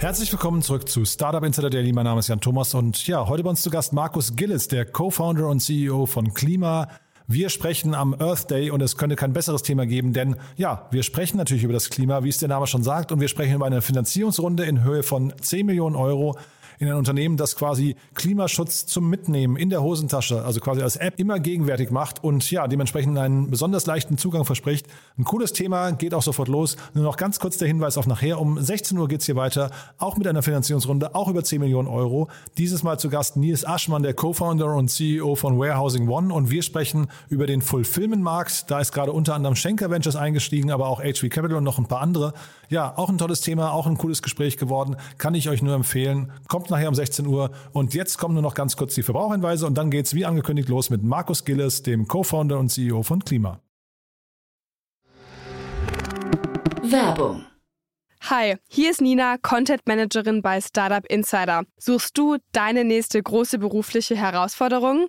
Herzlich willkommen zurück zu Startup Insider Daily. Mein Name ist Jan Thomas und ja, heute bei uns zu Gast Markus Gillis, der Co-Founder und CEO von Klima. Wir sprechen am Earth Day und es könnte kein besseres Thema geben, denn ja, wir sprechen natürlich über das Klima, wie es der Name schon sagt, und wir sprechen über eine Finanzierungsrunde in Höhe von 10 Millionen Euro in ein Unternehmen, das quasi Klimaschutz zum Mitnehmen in der Hosentasche, also quasi als App immer gegenwärtig macht und ja, dementsprechend einen besonders leichten Zugang verspricht. Ein cooles Thema, geht auch sofort los. Nur noch ganz kurz der Hinweis auf nachher. Um 16 Uhr geht's hier weiter, auch mit einer Finanzierungsrunde, auch über 10 Millionen Euro. Dieses Mal zu Gast Nils Aschmann, der Co-Founder und CEO von Warehousing One und wir sprechen über den Fulfillment-Markt. Da ist gerade unter anderem Schenker Ventures eingestiegen, aber auch HV Capital und noch ein paar andere. Ja, auch ein tolles Thema, auch ein cooles Gespräch geworden. Kann ich euch nur empfehlen. Kommt nachher um 16 Uhr. Und jetzt kommen nur noch ganz kurz die Verbrauchhinweise und dann geht's wie angekündigt los mit Markus Gilles, dem Co-Founder und CEO von Klima. Werbung. Hi, hier ist Nina, Content Managerin bei Startup Insider. Suchst du deine nächste große berufliche Herausforderung?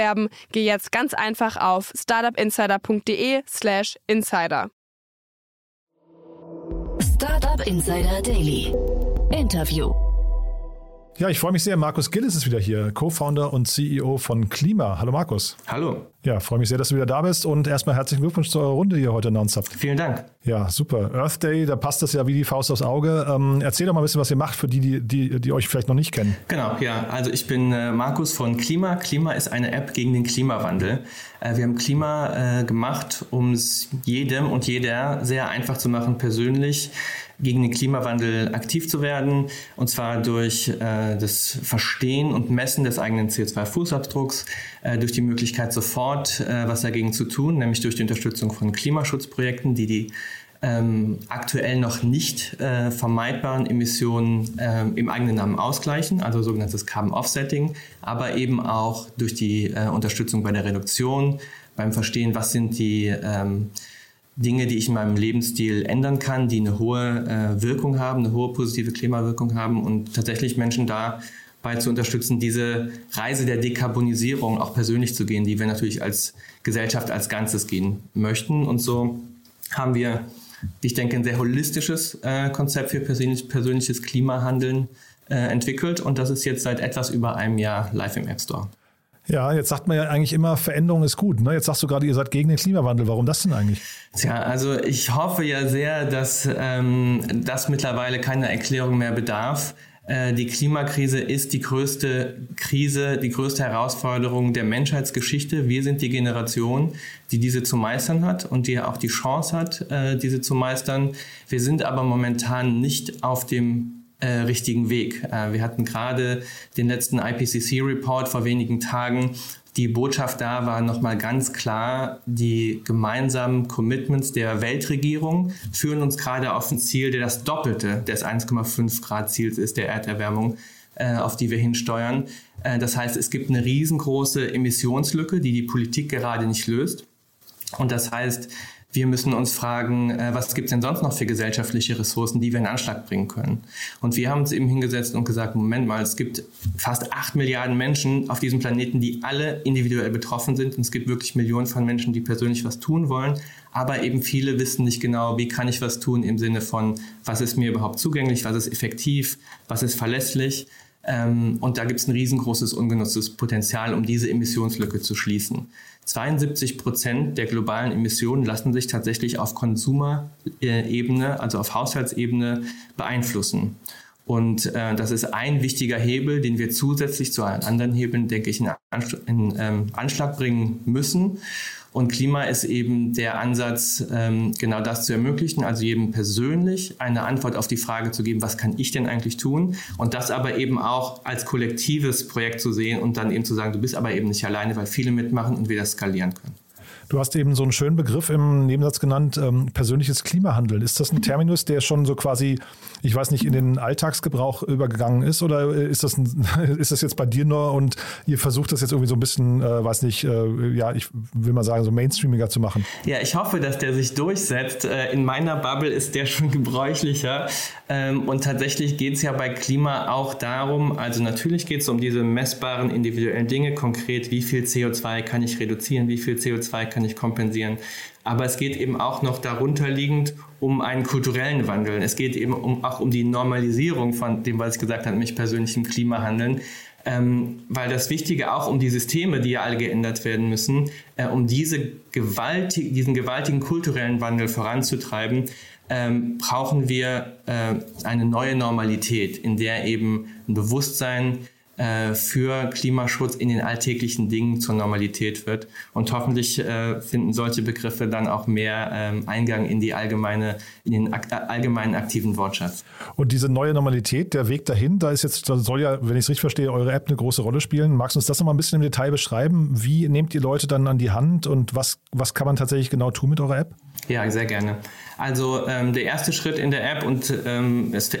geh jetzt ganz einfach auf startupinsider.de/slash insider. Startup Insider Daily. Interview. Ja, ich freue mich sehr. Markus Gillis ist wieder hier, Co-Founder und CEO von Klima. Hallo Markus. Hallo. Ja, freue mich sehr, dass du wieder da bist und erstmal herzlichen Glückwunsch zu eurer Runde, die ihr heute announced habt. Vielen Dank. Ja, super. Earth Day, da passt das ja wie die Faust aufs Auge. Ähm, erzähl doch mal ein bisschen, was ihr macht für die, die, die, die euch vielleicht noch nicht kennen. Genau, ja. Also ich bin äh, Markus von Klima. Klima ist eine App gegen den Klimawandel. Äh, wir haben Klima äh, gemacht, um es jedem und jeder sehr einfach zu machen, persönlich gegen den Klimawandel aktiv zu werden. Und zwar durch äh, das Verstehen und Messen des eigenen CO2-Fußabdrucks, äh, durch die Möglichkeit sofort äh, was dagegen zu tun, nämlich durch die Unterstützung von Klimaschutzprojekten, die die ähm, aktuell noch nicht äh, vermeidbaren Emissionen äh, im eigenen Namen ausgleichen, also sogenanntes Carbon Offsetting, aber eben auch durch die äh, Unterstützung bei der Reduktion, beim Verstehen, was sind die ähm, Dinge, die ich in meinem Lebensstil ändern kann, die eine hohe äh, Wirkung haben, eine hohe positive Klimawirkung haben und tatsächlich Menschen dabei zu unterstützen, diese Reise der Dekarbonisierung auch persönlich zu gehen, die wir natürlich als Gesellschaft als Ganzes gehen möchten. Und so haben wir, ich denke, ein sehr holistisches äh, Konzept für persönlich, persönliches Klimahandeln äh, entwickelt und das ist jetzt seit etwas über einem Jahr live im App Store. Ja, jetzt sagt man ja eigentlich immer, Veränderung ist gut. Ne? Jetzt sagst du gerade, ihr seid gegen den Klimawandel. Warum das denn eigentlich? Tja, also ich hoffe ja sehr, dass ähm, das mittlerweile keine Erklärung mehr bedarf. Äh, die Klimakrise ist die größte Krise, die größte Herausforderung der Menschheitsgeschichte. Wir sind die Generation, die diese zu meistern hat und die auch die Chance hat, äh, diese zu meistern. Wir sind aber momentan nicht auf dem äh, richtigen Weg. Wir hatten gerade den letzten IPCC-Report vor wenigen Tagen. Die Botschaft da war nochmal ganz klar, die gemeinsamen Commitments der Weltregierung führen uns gerade auf ein Ziel, der das Doppelte des 1,5 Grad Ziels ist, der Erderwärmung, äh, auf die wir hinsteuern. Äh, das heißt, es gibt eine riesengroße Emissionslücke, die die Politik gerade nicht löst. Und das heißt, wir müssen uns fragen, äh, was gibt es denn sonst noch für gesellschaftliche Ressourcen, die wir in Anschlag bringen können? Und wir haben uns eben hingesetzt und gesagt, Moment mal, es gibt fast acht Milliarden Menschen auf diesem Planeten, die alle individuell betroffen sind. Und es gibt wirklich Millionen von Menschen, die persönlich was tun wollen. Aber eben viele wissen nicht genau, wie kann ich was tun im Sinne von, was ist mir überhaupt zugänglich, was ist effektiv, was ist verlässlich. Ähm, und da gibt es ein riesengroßes ungenutztes Potenzial, um diese Emissionslücke zu schließen. 72 Prozent der globalen Emissionen lassen sich tatsächlich auf Konsumerebene, also auf Haushaltsebene beeinflussen. Und äh, das ist ein wichtiger Hebel, den wir zusätzlich zu allen anderen Hebeln, denke ich, in, Anschlag, in ähm, Anschlag bringen müssen. Und Klima ist eben der Ansatz, ähm, genau das zu ermöglichen, also jedem persönlich eine Antwort auf die Frage zu geben, was kann ich denn eigentlich tun? Und das aber eben auch als kollektives Projekt zu sehen und dann eben zu sagen, du bist aber eben nicht alleine, weil viele mitmachen und wir das skalieren können. Du hast eben so einen schönen Begriff im Nebensatz genannt, ähm, persönliches Klimahandeln. Ist das ein Terminus, der schon so quasi, ich weiß nicht, in den Alltagsgebrauch übergegangen ist oder ist das, ein, ist das jetzt bei dir nur und ihr versucht das jetzt irgendwie so ein bisschen, äh, weiß nicht, äh, ja, ich will mal sagen, so mainstreamiger zu machen? Ja, ich hoffe, dass der sich durchsetzt. Äh, in meiner Bubble ist der schon gebräuchlicher. Ähm, und tatsächlich geht es ja bei Klima auch darum, also natürlich geht es um diese messbaren individuellen Dinge, konkret, wie viel CO2 kann ich reduzieren, wie viel CO2 kann ich kompensieren. Aber es geht eben auch noch darunter liegend um einen kulturellen Wandel. Es geht eben um, auch um die Normalisierung von dem, was ich gesagt habe, nämlich persönlichem Klimahandeln. Ähm, weil das Wichtige auch um die Systeme, die ja alle geändert werden müssen, äh, um diese gewaltig, diesen gewaltigen kulturellen Wandel voranzutreiben, ähm, brauchen wir äh, eine neue Normalität, in der eben ein Bewusstsein äh, für Klimaschutz in den alltäglichen Dingen zur Normalität wird. Und hoffentlich äh, finden solche Begriffe dann auch mehr ähm, Eingang in die allgemeine, in den ak allgemeinen aktiven Wortschatz. Und diese neue Normalität, der Weg dahin, da ist jetzt, da soll ja, wenn ich es richtig verstehe, eure App eine große Rolle spielen. Magst du uns das nochmal ein bisschen im Detail beschreiben? Wie nehmt ihr Leute dann an die Hand und was, was kann man tatsächlich genau tun mit eurer App? Ja, sehr gerne. Also ähm, der erste Schritt in der App und ähm, es,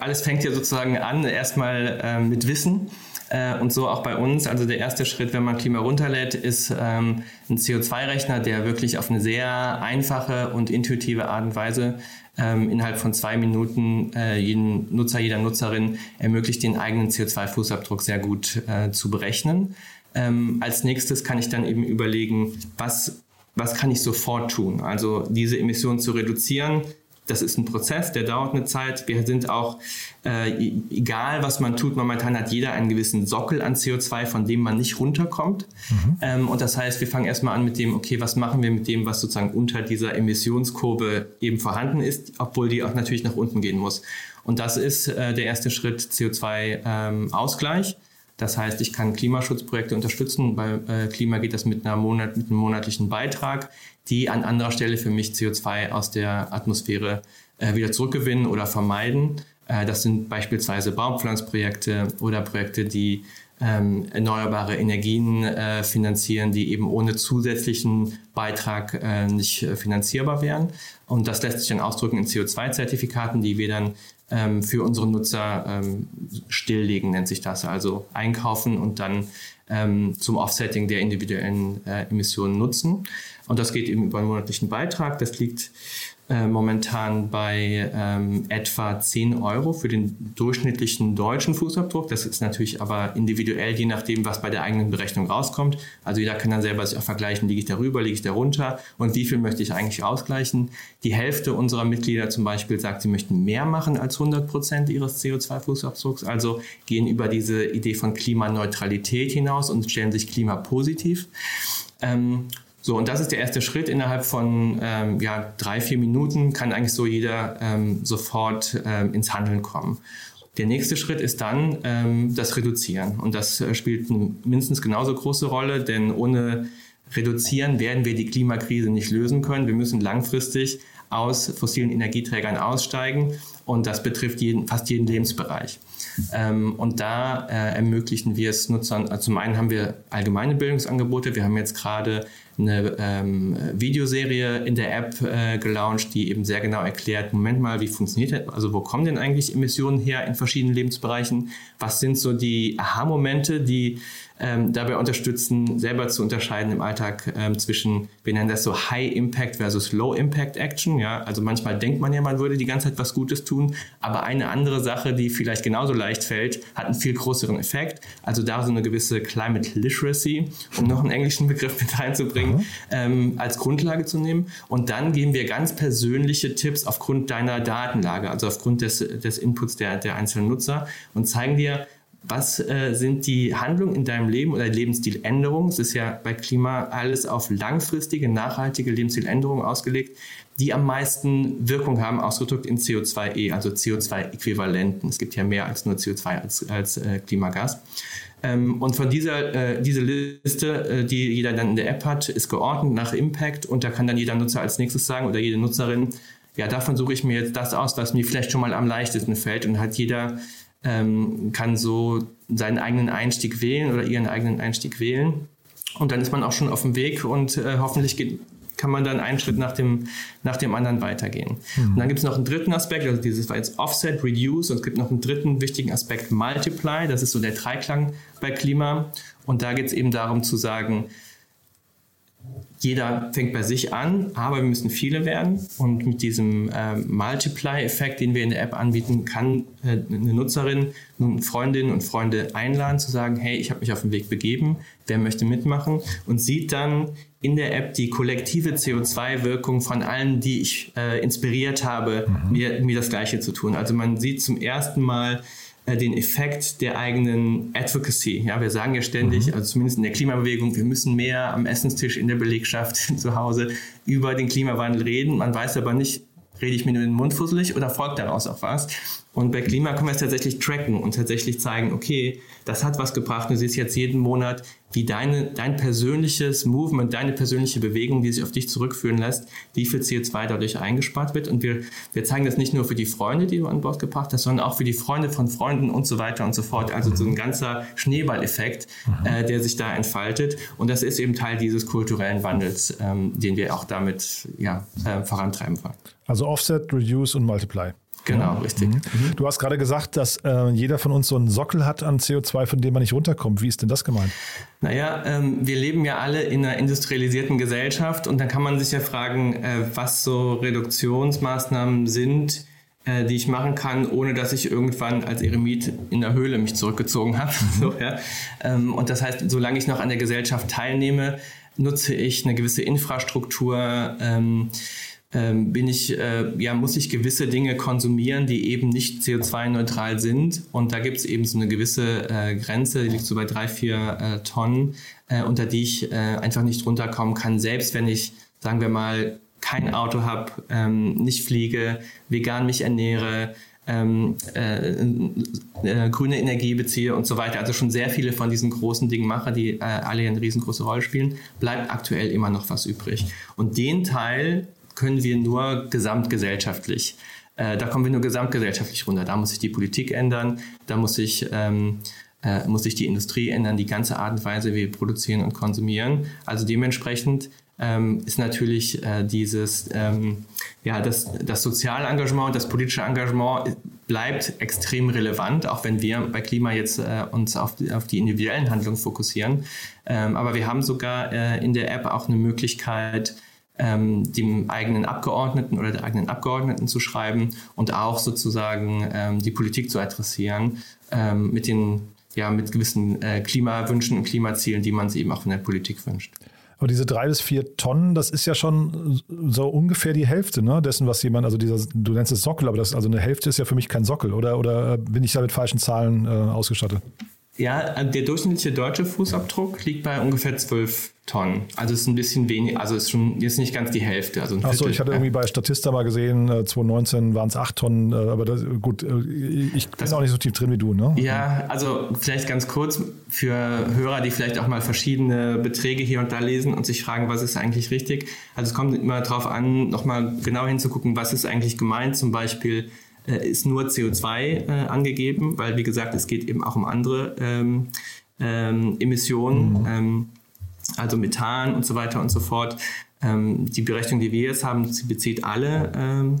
alles fängt ja sozusagen an, erstmal ähm, mit Wissen äh, und so auch bei uns. Also der erste Schritt, wenn man Klima runterlädt, ist ähm, ein CO2-Rechner, der wirklich auf eine sehr einfache und intuitive Art und Weise ähm, innerhalb von zwei Minuten äh, jeden Nutzer, jeder Nutzerin ermöglicht, den eigenen CO2-Fußabdruck sehr gut äh, zu berechnen. Ähm, als nächstes kann ich dann eben überlegen, was was kann ich sofort tun? Also diese Emissionen zu reduzieren, das ist ein Prozess, der dauert eine Zeit. Wir sind auch, äh, egal was man tut, momentan hat jeder einen gewissen Sockel an CO2, von dem man nicht runterkommt. Mhm. Ähm, und das heißt, wir fangen erstmal an mit dem, okay, was machen wir mit dem, was sozusagen unter dieser Emissionskurve eben vorhanden ist, obwohl die auch natürlich nach unten gehen muss. Und das ist äh, der erste Schritt CO2-Ausgleich. Ähm, das heißt, ich kann Klimaschutzprojekte unterstützen. Bei äh, Klima geht das mit, einer Monat, mit einem monatlichen Beitrag, die an anderer Stelle für mich CO2 aus der Atmosphäre äh, wieder zurückgewinnen oder vermeiden. Äh, das sind beispielsweise Baumpflanzprojekte oder Projekte, die ähm, erneuerbare Energien äh, finanzieren, die eben ohne zusätzlichen Beitrag äh, nicht äh, finanzierbar wären. Und das lässt sich dann ausdrücken in CO2-Zertifikaten, die wir dann ähm, für unsere Nutzer ähm, stilllegen, nennt sich das. Also einkaufen und dann ähm, zum Offsetting der individuellen äh, Emissionen nutzen. Und das geht eben über einen monatlichen Beitrag. Das liegt äh, momentan bei ähm, etwa 10 Euro für den durchschnittlichen deutschen Fußabdruck. Das ist natürlich aber individuell, je nachdem, was bei der eigenen Berechnung rauskommt. Also jeder kann dann selber sich auch vergleichen, liege ich darüber, liege ich darunter und wie viel möchte ich eigentlich ausgleichen. Die Hälfte unserer Mitglieder zum Beispiel sagt, sie möchten mehr machen als 100 Prozent ihres CO2-Fußabdrucks, also gehen über diese Idee von Klimaneutralität hinaus und stellen sich klimapositiv. Ähm, so, und das ist der erste Schritt. Innerhalb von ähm, ja, drei, vier Minuten kann eigentlich so jeder ähm, sofort ähm, ins Handeln kommen. Der nächste Schritt ist dann ähm, das Reduzieren. Und das äh, spielt mindestens genauso große Rolle, denn ohne Reduzieren werden wir die Klimakrise nicht lösen können. Wir müssen langfristig aus fossilen Energieträgern aussteigen und das betrifft jeden, fast jeden Lebensbereich. Ähm, und da äh, ermöglichen wir es Nutzern, also zum einen haben wir allgemeine Bildungsangebote, wir haben jetzt gerade eine ähm, Videoserie in der App äh, gelauncht, die eben sehr genau erklärt, Moment mal, wie funktioniert das, also wo kommen denn eigentlich Emissionen her in verschiedenen Lebensbereichen? Was sind so die Aha-Momente, die ähm, dabei unterstützen, selber zu unterscheiden im Alltag ähm, zwischen, wir nennen das so High Impact versus Low Impact Action. Ja, also manchmal denkt man ja, man würde die ganze Zeit was Gutes tun, aber eine andere Sache, die vielleicht genauso leicht fällt, hat einen viel größeren Effekt. Also da so eine gewisse Climate Literacy, um noch einen englischen Begriff mit reinzubringen, mhm. ähm, als Grundlage zu nehmen. Und dann geben wir ganz persönliche Tipps aufgrund deiner Datenlage, also aufgrund des, des Inputs der, der einzelnen Nutzer und zeigen dir, was äh, sind die Handlungen in deinem Leben oder Lebensstiländerungen? Es ist ja bei Klima alles auf langfristige, nachhaltige Lebensstiländerungen ausgelegt, die am meisten Wirkung haben, ausgedrückt in CO2e, also CO2-Äquivalenten. Es gibt ja mehr als nur CO2 als, als äh, Klimagas. Ähm, und von dieser äh, diese Liste, äh, die jeder dann in der App hat, ist geordnet nach Impact und da kann dann jeder Nutzer als nächstes sagen oder jede Nutzerin, ja, davon suche ich mir jetzt das aus, was mir vielleicht schon mal am leichtesten fällt und hat jeder ähm, kann so seinen eigenen Einstieg wählen oder ihren eigenen Einstieg wählen. Und dann ist man auch schon auf dem Weg und äh, hoffentlich geht, kann man dann einen Schritt nach dem, nach dem anderen weitergehen. Mhm. Und dann gibt es noch einen dritten Aspekt, also dieses war jetzt Offset, Reduce und es gibt noch einen dritten wichtigen Aspekt, Multiply. Das ist so der Dreiklang bei Klima. Und da geht es eben darum zu sagen, jeder fängt bei sich an, aber wir müssen viele werden. Und mit diesem äh, Multiply-Effekt, den wir in der App anbieten, kann äh, eine Nutzerin nun Freundinnen und Freunde einladen, zu sagen, hey, ich habe mich auf den Weg begeben, wer möchte mitmachen? Und sieht dann in der App die kollektive CO2-Wirkung von allen, die ich äh, inspiriert habe, mhm. mir, mir das Gleiche zu tun. Also man sieht zum ersten Mal, den Effekt der eigenen Advocacy. Ja, wir sagen ja ständig, mhm. also zumindest in der Klimabewegung, wir müssen mehr am Essenstisch in der Belegschaft zu Hause über den Klimawandel reden. Man weiß aber nicht, rede ich mir nur den Mund fusselig oder folgt daraus auch was? Und bei Klima können wir es tatsächlich tracken und tatsächlich zeigen, okay, das hat was gebracht. Du siehst jetzt jeden Monat, wie deine, dein persönliches Movement, deine persönliche Bewegung, die sich auf dich zurückführen lässt, wie viel CO2 dadurch eingespart wird. Und wir, wir zeigen das nicht nur für die Freunde, die du an Bord gebracht hast, sondern auch für die Freunde von Freunden und so weiter und so fort. Also so ein ganzer Schneeballeffekt, mhm. äh, der sich da entfaltet. Und das ist eben Teil dieses kulturellen Wandels, ähm, den wir auch damit ja, äh, vorantreiben wollen. Also Offset, Reduce und Multiply. Genau, richtig. Mhm. mhm. Du hast gerade gesagt, dass äh, jeder von uns so einen Sockel hat an CO2, von dem man nicht runterkommt. Wie ist denn das gemeint? Naja, ähm, wir leben ja alle in einer industrialisierten Gesellschaft und dann kann man sich ja fragen, äh, was so Reduktionsmaßnahmen sind, äh, die ich machen kann, ohne dass ich irgendwann als Eremit in der Höhle mich zurückgezogen habe. Mhm. so, ja. ähm, und das heißt, solange ich noch an der Gesellschaft teilnehme, nutze ich eine gewisse Infrastruktur. Ähm, bin ich, äh, ja, muss ich gewisse Dinge konsumieren, die eben nicht CO2-neutral sind. Und da gibt es eben so eine gewisse äh, Grenze, die liegt so bei drei, vier äh, Tonnen, unter die ich einfach nicht runterkommen kann, selbst wenn ich, sagen wir mal, kein Auto habe, ähm, nicht fliege, vegan mich ernähre, ähm, äh, äh, grüne Energie beziehe und so weiter, also schon sehr viele von diesen großen Dingen mache, die alle eine riesengroße Rolle spielen, bleibt aktuell immer noch was übrig. Und den Teil können wir nur gesamtgesellschaftlich. Äh, da kommen wir nur gesamtgesellschaftlich runter. Da muss sich die Politik ändern, da muss sich, ähm, äh, muss sich die Industrie ändern, die ganze Art und Weise, wie wir produzieren und konsumieren. Also dementsprechend ähm, ist natürlich äh, dieses, ähm, ja, das, das soziale Engagement, das politische Engagement bleibt extrem relevant, auch wenn wir bei Klima jetzt äh, uns auf die, auf die individuellen Handlungen fokussieren. Ähm, aber wir haben sogar äh, in der App auch eine Möglichkeit, ähm, dem eigenen Abgeordneten oder der eigenen Abgeordneten zu schreiben und auch sozusagen ähm, die Politik zu adressieren ähm, mit den ja, mit gewissen äh, Klimawünschen und Klimazielen, die man sich eben auch von der Politik wünscht. Aber diese drei bis vier Tonnen, das ist ja schon so ungefähr die Hälfte ne, dessen, was jemand, also dieser, du nennst es Sockel, aber das, also eine Hälfte ist ja für mich kein Sockel, oder, oder bin ich da mit falschen Zahlen äh, ausgestattet? Ja, der durchschnittliche deutsche Fußabdruck liegt bei ungefähr 12 Tonnen. Also es ist ein bisschen wenig, also es ist schon jetzt nicht ganz die Hälfte. Also Achso, ich hatte irgendwie bei Statista mal gesehen, 2019 waren es 8 Tonnen, äh, aber das, gut, äh, ich bin das, auch nicht so tief drin wie du, ne? Ja, also vielleicht ganz kurz für Hörer, die vielleicht auch mal verschiedene Beträge hier und da lesen und sich fragen, was ist eigentlich richtig. Also es kommt immer darauf an, nochmal genau hinzugucken, was ist eigentlich gemeint, zum Beispiel äh, ist nur CO2 äh, angegeben, weil wie gesagt, es geht eben auch um andere ähm, ähm, Emissionen. Mhm. Ähm, also Methan und so weiter und so fort. Ähm, die Berechnung, die wir jetzt haben, sie bezieht alle ähm,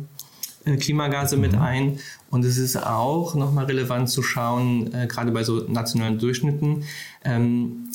äh, Klimagase mit mhm. ein. Und es ist auch nochmal relevant zu schauen, äh, gerade bei so nationalen Durchschnitten, ähm,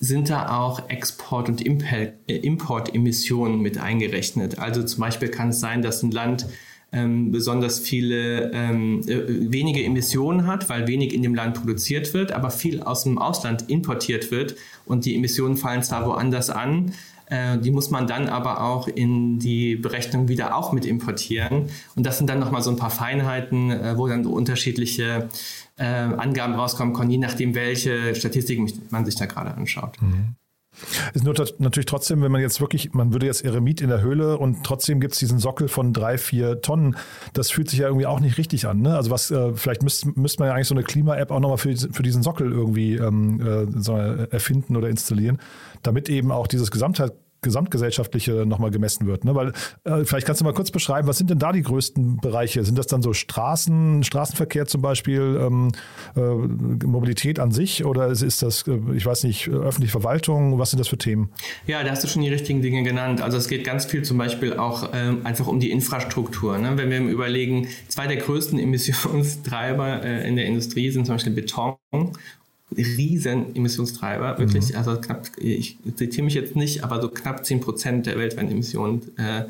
sind da auch Export- und äh, Importemissionen mit eingerechnet. Also zum Beispiel kann es sein, dass ein Land ähm, besonders viele ähm, äh, wenige Emissionen hat, weil wenig in dem Land produziert wird, aber viel aus dem Ausland importiert wird und die Emissionen fallen zwar woanders an, äh, die muss man dann aber auch in die Berechnung wieder auch mit importieren. Und das sind dann nochmal so ein paar Feinheiten, äh, wo dann unterschiedliche Angaben rauskommen können, je nachdem, welche Statistiken man sich da gerade anschaut. Mhm. Ist nur natürlich trotzdem, wenn man jetzt wirklich, man würde jetzt Eremit in der Höhle und trotzdem gibt es diesen Sockel von drei, vier Tonnen. Das fühlt sich ja irgendwie auch nicht richtig an. Ne? Also was, äh, vielleicht müsste müsst man ja eigentlich so eine Klima-App auch nochmal für, für diesen Sockel irgendwie ähm, äh, so erfinden oder installieren, damit eben auch dieses Gesamtheit gesamtgesellschaftliche nochmal gemessen wird. Ne? Weil äh, vielleicht kannst du mal kurz beschreiben, was sind denn da die größten Bereiche? Sind das dann so Straßen, Straßenverkehr zum Beispiel, ähm, äh, Mobilität an sich oder ist das, äh, ich weiß nicht, öffentliche Verwaltung? Was sind das für Themen? Ja, da hast du schon die richtigen Dinge genannt. Also es geht ganz viel zum Beispiel auch ähm, einfach um die Infrastruktur. Ne? Wenn wir überlegen, zwei der größten Emissionstreiber äh, in der Industrie sind zum Beispiel Beton riesen Emissionstreiber, wirklich, mhm. also knapp, ich zitiere mich jetzt nicht, aber so knapp 10 Prozent der weltweiten Emissionen, äh,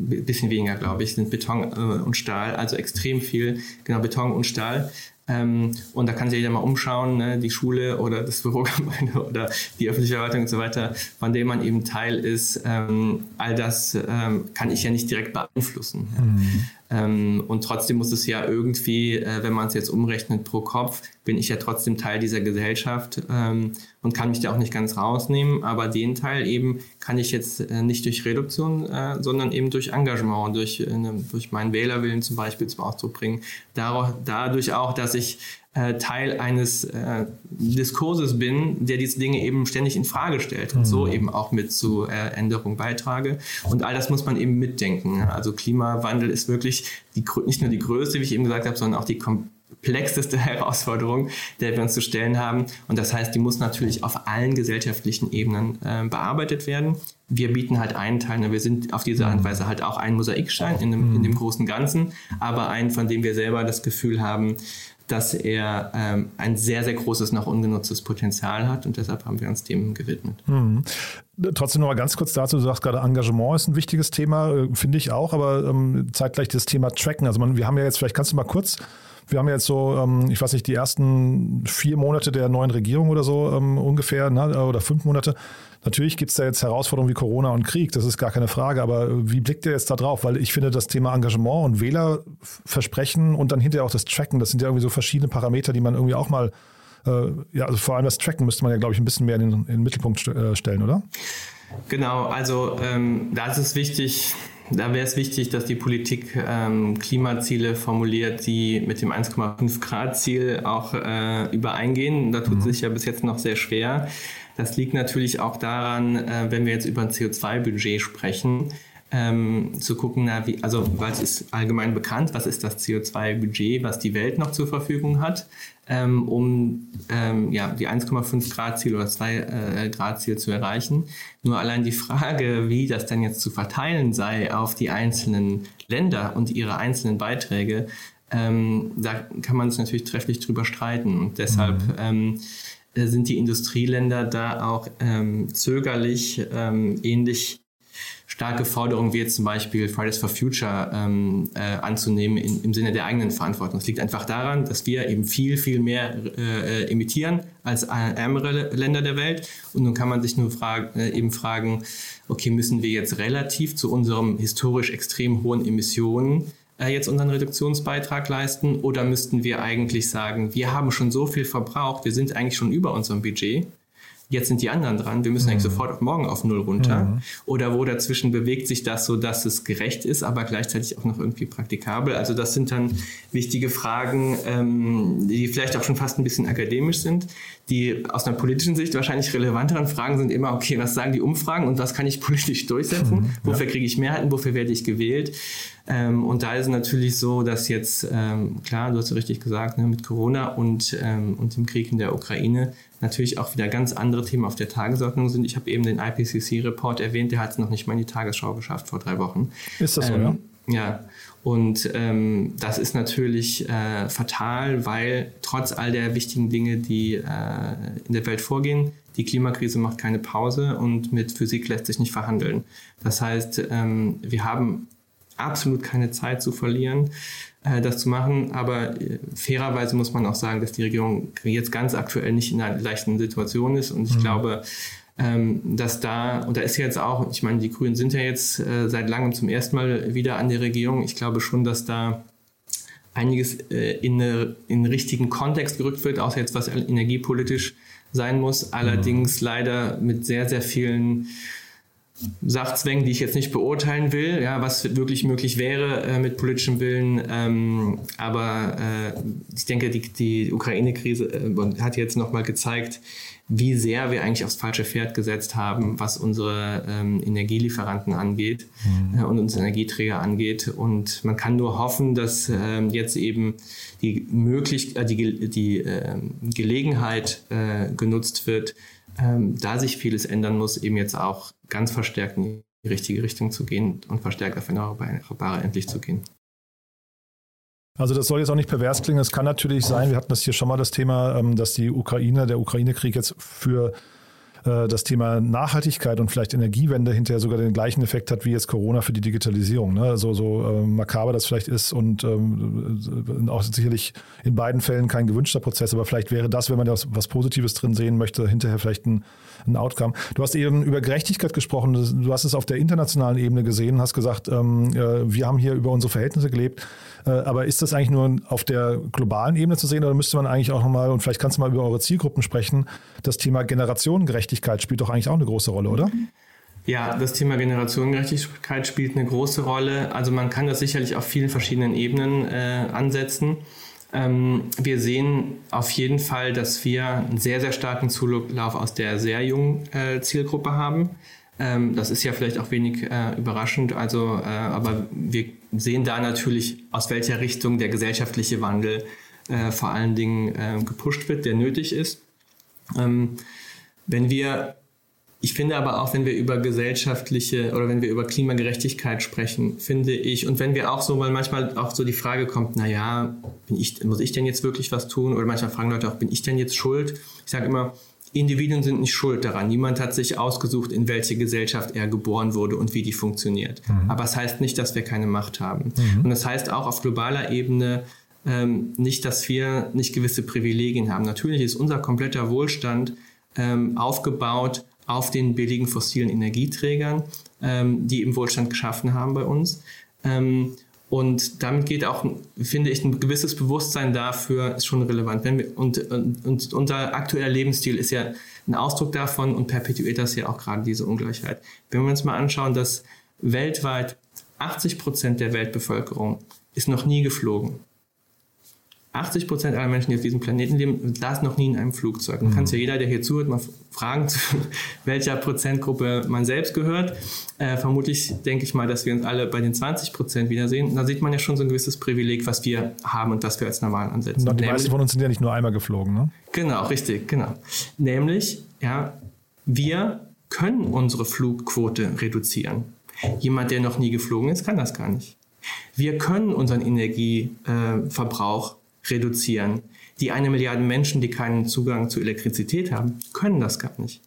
bisschen weniger, glaube ich, sind Beton äh, und Stahl, also extrem viel, genau, Beton und Stahl. Ähm, und da kann sich jeder mal umschauen, ne, die Schule oder das Bürogebäude oder die öffentliche Verwaltung und so weiter, von dem man eben Teil ist. Ähm, all das ähm, kann ich ja nicht direkt beeinflussen. Mhm. Ähm, und trotzdem muss es ja irgendwie, äh, wenn man es jetzt umrechnet pro Kopf, bin ich ja trotzdem Teil dieser Gesellschaft ähm, und kann mich da auch nicht ganz rausnehmen. Aber den Teil eben kann ich jetzt äh, nicht durch Reduktion, äh, sondern eben durch Engagement, durch, äh, ne, durch meinen Wählerwillen zum Beispiel zum Ausdruck bringen. Dadurch auch, dass ich äh, Teil eines äh, Diskurses bin, der diese Dinge eben ständig in Frage stellt und mhm. so eben auch mit zu äh, Änderungen beitrage. Und all das muss man eben mitdenken. Also Klimawandel ist wirklich die, nicht nur die größte, wie ich eben gesagt habe, sondern auch die komplexeste Herausforderung, der wir uns zu stellen haben. Und das heißt, die muss natürlich auf allen gesellschaftlichen Ebenen äh, bearbeitet werden. Wir bieten halt einen Teil, ne, wir sind auf diese Art und mhm. Weise halt auch ein Mosaikstein in dem, in dem mhm. großen Ganzen, aber einen, von dem wir selber das Gefühl haben, dass er ähm, ein sehr, sehr großes noch ungenutztes Potenzial hat und deshalb haben wir uns dem gewidmet. Mhm. Trotzdem noch mal ganz kurz dazu, du sagst gerade, Engagement ist ein wichtiges Thema, äh, finde ich auch, aber ähm, zeitgleich das Thema Tracken. Also man, wir haben ja jetzt, vielleicht kannst du mal kurz wir haben jetzt so, ähm, ich weiß nicht, die ersten vier Monate der neuen Regierung oder so ähm, ungefähr, ne, oder fünf Monate. Natürlich gibt es da jetzt Herausforderungen wie Corona und Krieg, das ist gar keine Frage, aber wie blickt ihr jetzt da drauf? Weil ich finde, das Thema Engagement und Wählerversprechen und dann hinterher auch das Tracken, das sind ja irgendwie so verschiedene Parameter, die man irgendwie auch mal, äh, ja, also vor allem das Tracken müsste man ja, glaube ich, ein bisschen mehr in den, in den Mittelpunkt äh, stellen, oder? Genau, also ähm, da ist es wichtig, da wäre es wichtig, dass die Politik ähm, Klimaziele formuliert, die mit dem 1,5 Grad Ziel auch äh, übereingehen. Da tut mhm. sich ja bis jetzt noch sehr schwer. Das liegt natürlich auch daran, äh, wenn wir jetzt über ein CO2-Budget sprechen, ähm, zu gucken, na, wie, also es ist allgemein bekannt, was ist das CO2-Budget, was die Welt noch zur Verfügung hat, ähm, um ähm, ja, die 1,5 Grad Ziel oder 2 äh, Grad Ziel zu erreichen. Nur allein die Frage, wie das dann jetzt zu verteilen sei auf die einzelnen Länder und ihre einzelnen Beiträge, ähm, da kann man sich natürlich trefflich drüber streiten. Und deshalb mhm. Äh, sind die Industrieländer da auch ähm, zögerlich, ähm, ähnlich starke Forderungen wie jetzt zum Beispiel Fridays for Future ähm, äh, anzunehmen in, im Sinne der eigenen Verantwortung. Es liegt einfach daran, dass wir eben viel, viel mehr äh, äh emittieren als ärmere Länder der Welt. Und nun kann man sich nur frag, äh, eben fragen, okay, müssen wir jetzt relativ zu unserem historisch extrem hohen Emissionen äh, jetzt unseren Reduktionsbeitrag leisten oder müssten wir eigentlich sagen, wir haben schon so viel verbraucht, wir sind eigentlich schon über unserem Budget jetzt sind die anderen dran, wir müssen mhm. eigentlich sofort auf morgen auf Null runter. Mhm. Oder wo dazwischen bewegt sich das so, dass es gerecht ist, aber gleichzeitig auch noch irgendwie praktikabel. Also das sind dann wichtige Fragen, ähm, die vielleicht auch schon fast ein bisschen akademisch sind. Die aus einer politischen Sicht wahrscheinlich relevanteren Fragen sind immer, okay, was sagen die Umfragen und was kann ich politisch durchsetzen? Mhm, ja. Wofür kriege ich Mehrheiten? Wofür werde ich gewählt? Ähm, und da ist es natürlich so, dass jetzt, ähm, klar, du hast ja richtig gesagt, ne, mit Corona und, ähm, und dem Krieg in der Ukraine natürlich auch wieder ganz andere Themen auf der Tagesordnung sind. Ich habe eben den IPCC-Report erwähnt, der hat es noch nicht mal in die Tagesschau geschafft vor drei Wochen. Ist das so, ähm, ja? Ja. Und ähm, das ist natürlich äh, fatal, weil trotz all der wichtigen Dinge, die äh, in der Welt vorgehen, die Klimakrise macht keine Pause und mit Physik lässt sich nicht verhandeln. Das heißt, ähm, wir haben absolut keine Zeit zu verlieren, äh, das zu machen. Aber äh, fairerweise muss man auch sagen, dass die Regierung jetzt ganz aktuell nicht in einer leichten Situation ist. Und ich mhm. glaube, ähm, dass da, und da ist jetzt auch, ich meine, die Grünen sind ja jetzt äh, seit langem zum ersten Mal wieder an der Regierung. Ich glaube schon, dass da einiges äh, in, eine, in den richtigen Kontext gerückt wird, außer jetzt was energiepolitisch sein muss. Allerdings mhm. leider mit sehr, sehr vielen Sachzwängen, die ich jetzt nicht beurteilen will, ja, was wirklich möglich wäre äh, mit politischem Willen. Ähm, aber äh, ich denke, die, die Ukraine-Krise äh, hat jetzt nochmal gezeigt, wie sehr wir eigentlich aufs falsche Pferd gesetzt haben, was unsere ähm, Energielieferanten angeht mhm. äh, und unsere Energieträger angeht. Und man kann nur hoffen, dass ähm, jetzt eben die, möglich, äh, die, die äh, Gelegenheit äh, genutzt wird, ähm, da sich vieles ändern muss, eben jetzt auch ganz verstärkt in die richtige Richtung zu gehen und verstärkt auf Erneuerbare endlich zu gehen. Also das soll jetzt auch nicht pervers klingen. Es kann natürlich sein, wir hatten das hier schon mal das Thema, ähm, dass die Ukraine, der Ukraine-Krieg jetzt für das Thema Nachhaltigkeit und vielleicht Energiewende hinterher sogar den gleichen Effekt hat wie jetzt Corona für die Digitalisierung. Ne? So, so äh, makaber das vielleicht ist und ähm, auch sicherlich in beiden Fällen kein gewünschter Prozess, aber vielleicht wäre das, wenn man da was Positives drin sehen möchte, hinterher vielleicht ein, ein Outcome. Du hast eben über Gerechtigkeit gesprochen, du hast es auf der internationalen Ebene gesehen, hast gesagt, ähm, äh, wir haben hier über unsere Verhältnisse gelebt. Äh, aber ist das eigentlich nur auf der globalen Ebene zu sehen oder müsste man eigentlich auch nochmal, und vielleicht kannst du mal über eure Zielgruppen sprechen, das Thema Generationengerechtigkeit spielt doch eigentlich auch eine große Rolle, oder? Ja, das Thema Generationengerechtigkeit spielt eine große Rolle. Also man kann das sicherlich auf vielen verschiedenen Ebenen äh, ansetzen. Ähm, wir sehen auf jeden Fall, dass wir einen sehr, sehr starken Zulauf aus der sehr jungen äh, Zielgruppe haben. Ähm, das ist ja vielleicht auch wenig äh, überraschend. Also, äh, aber wir sehen da natürlich, aus welcher Richtung der gesellschaftliche Wandel äh, vor allen Dingen äh, gepusht wird, der nötig ist. Ähm, wenn wir ich finde aber auch, wenn wir über gesellschaftliche oder wenn wir über Klimagerechtigkeit sprechen, finde ich, und wenn wir auch so, weil manchmal auch so die Frage kommt, na ja, bin ich, muss ich denn jetzt wirklich was tun? Oder manchmal fragen Leute auch, bin ich denn jetzt schuld? Ich sage immer, Individuen sind nicht schuld daran. Niemand hat sich ausgesucht, in welche Gesellschaft er geboren wurde und wie die funktioniert. Mhm. Aber es das heißt nicht, dass wir keine Macht haben. Mhm. Und das heißt auch auf globaler Ebene ähm, nicht, dass wir nicht gewisse Privilegien haben. Natürlich ist unser kompletter Wohlstand ähm, aufgebaut auf den billigen fossilen Energieträgern, ähm, die im Wohlstand geschaffen haben bei uns. Ähm, und damit geht auch, finde ich, ein gewisses Bewusstsein dafür ist schon relevant. Wenn wir, und, und, und unser aktueller Lebensstil ist ja ein Ausdruck davon und perpetuiert das ja auch gerade diese Ungleichheit. Wenn wir uns mal anschauen, dass weltweit 80 Prozent der Weltbevölkerung ist noch nie geflogen. 80 Prozent aller Menschen, die auf diesem Planeten leben, saßen noch nie in einem Flugzeug. Man mhm. kann es ja jeder, der hier zuhört, mal fragen, zu welcher Prozentgruppe man selbst gehört. Äh, vermutlich denke ich mal, dass wir uns alle bei den 20 Prozent wiedersehen. Da sieht man ja schon so ein gewisses Privileg, was wir haben und was wir als normal ansetzen. Und die meisten von uns sind ja nicht nur einmal geflogen, ne? Genau, richtig, genau. Nämlich, ja, wir können unsere Flugquote reduzieren. Jemand, der noch nie geflogen ist, kann das gar nicht. Wir können unseren Energieverbrauch reduzieren. Die eine Milliarde Menschen, die keinen Zugang zu Elektrizität haben, können das gar nicht.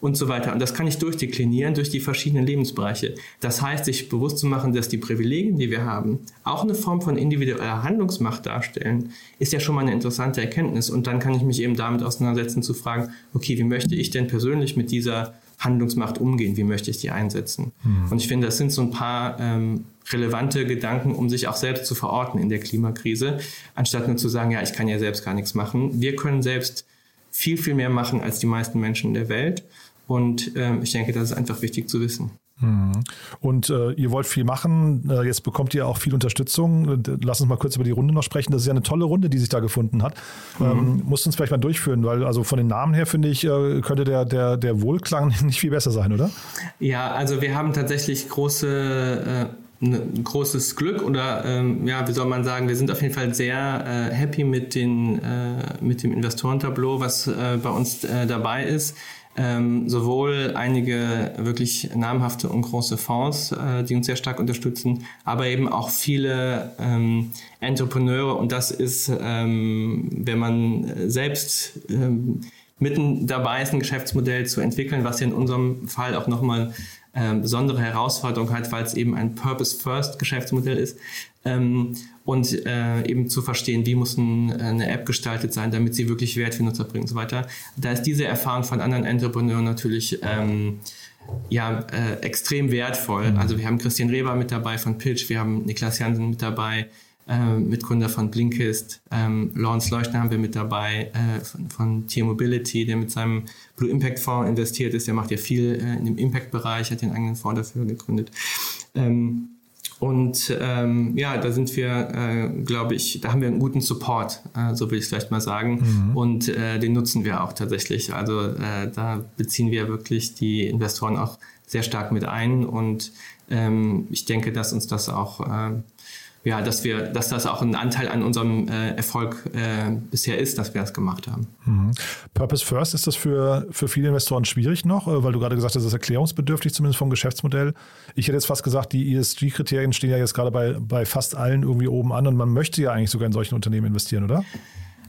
Und so weiter. Und das kann ich durchdeklinieren durch die verschiedenen Lebensbereiche. Das heißt, sich bewusst zu machen, dass die Privilegien, die wir haben, auch eine Form von individueller Handlungsmacht darstellen, ist ja schon mal eine interessante Erkenntnis. Und dann kann ich mich eben damit auseinandersetzen, zu fragen, okay, wie möchte ich denn persönlich mit dieser Handlungsmacht umgehen? Wie möchte ich die einsetzen? Mhm. Und ich finde, das sind so ein paar ähm, relevante Gedanken, um sich auch selbst zu verorten in der Klimakrise, anstatt nur zu sagen, ja, ich kann ja selbst gar nichts machen. Wir können selbst viel, viel mehr machen als die meisten Menschen in der Welt. Und ähm, ich denke, das ist einfach wichtig zu wissen. Mhm. Und äh, ihr wollt viel machen, äh, jetzt bekommt ihr auch viel Unterstützung. Lass uns mal kurz über die Runde noch sprechen. Das ist ja eine tolle Runde, die sich da gefunden hat. Mhm. Ähm, musst uns vielleicht mal durchführen, weil also von den Namen her finde ich, äh, könnte der, der, der Wohlklang nicht viel besser sein, oder? Ja, also wir haben tatsächlich große äh, ein großes Glück oder ähm, ja, wie soll man sagen, wir sind auf jeden Fall sehr äh, happy mit, den, äh, mit dem Investorentableau, was äh, bei uns äh, dabei ist. Ähm, sowohl einige wirklich namhafte und große Fonds, äh, die uns sehr stark unterstützen, aber eben auch viele ähm, Entrepreneure und das ist, ähm, wenn man selbst ähm, mitten dabei ist, ein Geschäftsmodell zu entwickeln, was ja in unserem Fall auch nochmal äh, besondere Herausforderung hat, weil es eben ein Purpose-First-Geschäftsmodell ist. Ähm, und äh, eben zu verstehen, wie muss ein, eine App gestaltet sein, damit sie wirklich Wert für Nutzer bringt und so weiter. Da ist diese Erfahrung von anderen Entrepreneuren natürlich ähm, ja, äh, extrem wertvoll. Mhm. Also wir haben Christian Reber mit dabei von Pitch, wir haben Niklas Jansen mit dabei, äh, Mitgründer von Blinkist, ähm, Lawrence Leuchtner haben wir mit dabei äh, von, von T-Mobility, der mit seinem Blue Impact Fonds investiert ist, der macht ja viel äh, in dem Impact-Bereich, hat den eigenen Fonds dafür gegründet. Ähm, und ähm, ja, da sind wir, äh, glaube ich, da haben wir einen guten Support, äh, so will ich es vielleicht mal sagen. Mhm. Und äh, den nutzen wir auch tatsächlich. Also äh, da beziehen wir wirklich die Investoren auch sehr stark mit ein. Und ähm, ich denke, dass uns das auch äh, ja, dass wir, dass das auch ein Anteil an unserem äh, Erfolg äh, bisher ist, dass wir das gemacht haben. Mhm. Purpose First ist das für, für viele Investoren schwierig noch, äh, weil du gerade gesagt hast, das ist erklärungsbedürftig, zumindest vom Geschäftsmodell. Ich hätte jetzt fast gesagt, die ESG-Kriterien stehen ja jetzt gerade bei, bei fast allen irgendwie oben an und man möchte ja eigentlich sogar in solchen Unternehmen investieren, oder?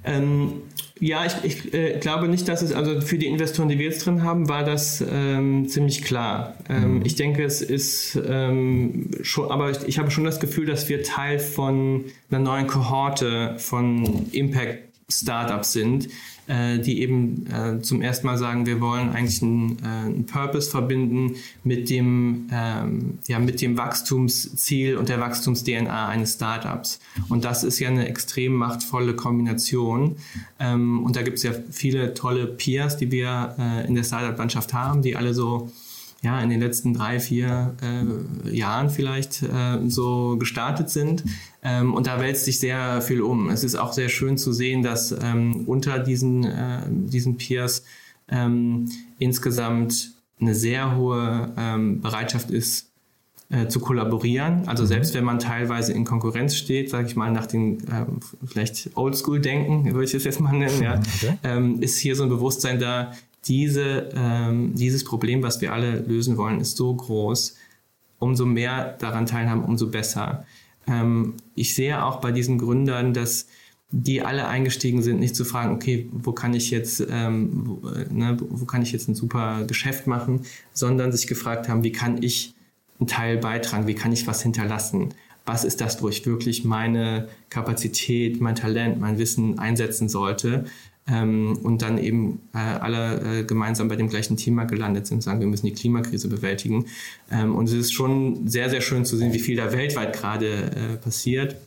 Ähm, ja, ich, ich äh, glaube nicht, dass es, also für die Investoren, die wir jetzt drin haben, war das ähm, ziemlich klar. Ähm, mhm. Ich denke, es ist ähm, schon, aber ich, ich habe schon das Gefühl, dass wir Teil von einer neuen Kohorte von Impact Startups sind, äh, die eben äh, zum ersten Mal sagen, wir wollen eigentlich einen, äh, einen Purpose verbinden mit dem, ähm, ja, mit dem Wachstumsziel und der Wachstums-DNA eines Startups. Und das ist ja eine extrem machtvolle Kombination. Ähm, und da gibt es ja viele tolle Peers, die wir äh, in der Startup-Landschaft haben, die alle so ja, in den letzten drei, vier äh, Jahren vielleicht äh, so gestartet sind. Ähm, und da wälzt sich sehr viel um. Es ist auch sehr schön zu sehen, dass ähm, unter diesen, äh, diesen Peers ähm, insgesamt eine sehr hohe ähm, Bereitschaft ist, äh, zu kollaborieren. Also mhm. selbst wenn man teilweise in Konkurrenz steht, sage ich mal, nach den ähm, vielleicht Oldschool-Denken, würde ich es jetzt mal nennen, ja, okay. ähm, ist hier so ein Bewusstsein da, diese, ähm, dieses Problem, was wir alle lösen wollen, ist so groß. Umso mehr daran teilhaben, umso besser. Ähm, ich sehe auch bei diesen Gründern, dass die alle eingestiegen sind, nicht zu fragen, okay, wo kann ich jetzt, ähm, wo, äh, ne, wo kann ich jetzt ein super Geschäft machen, sondern sich gefragt haben, wie kann ich einen Teil beitragen, wie kann ich was hinterlassen, was ist das, wo ich wirklich meine Kapazität, mein Talent, mein Wissen einsetzen sollte ähm, und dann eben äh, alle äh, gemeinsam bei dem gleichen Thema gelandet sind, sagen, wir müssen die Klimakrise bewältigen. Ähm, und es ist schon sehr, sehr schön zu sehen, wie viel da weltweit gerade äh, passiert.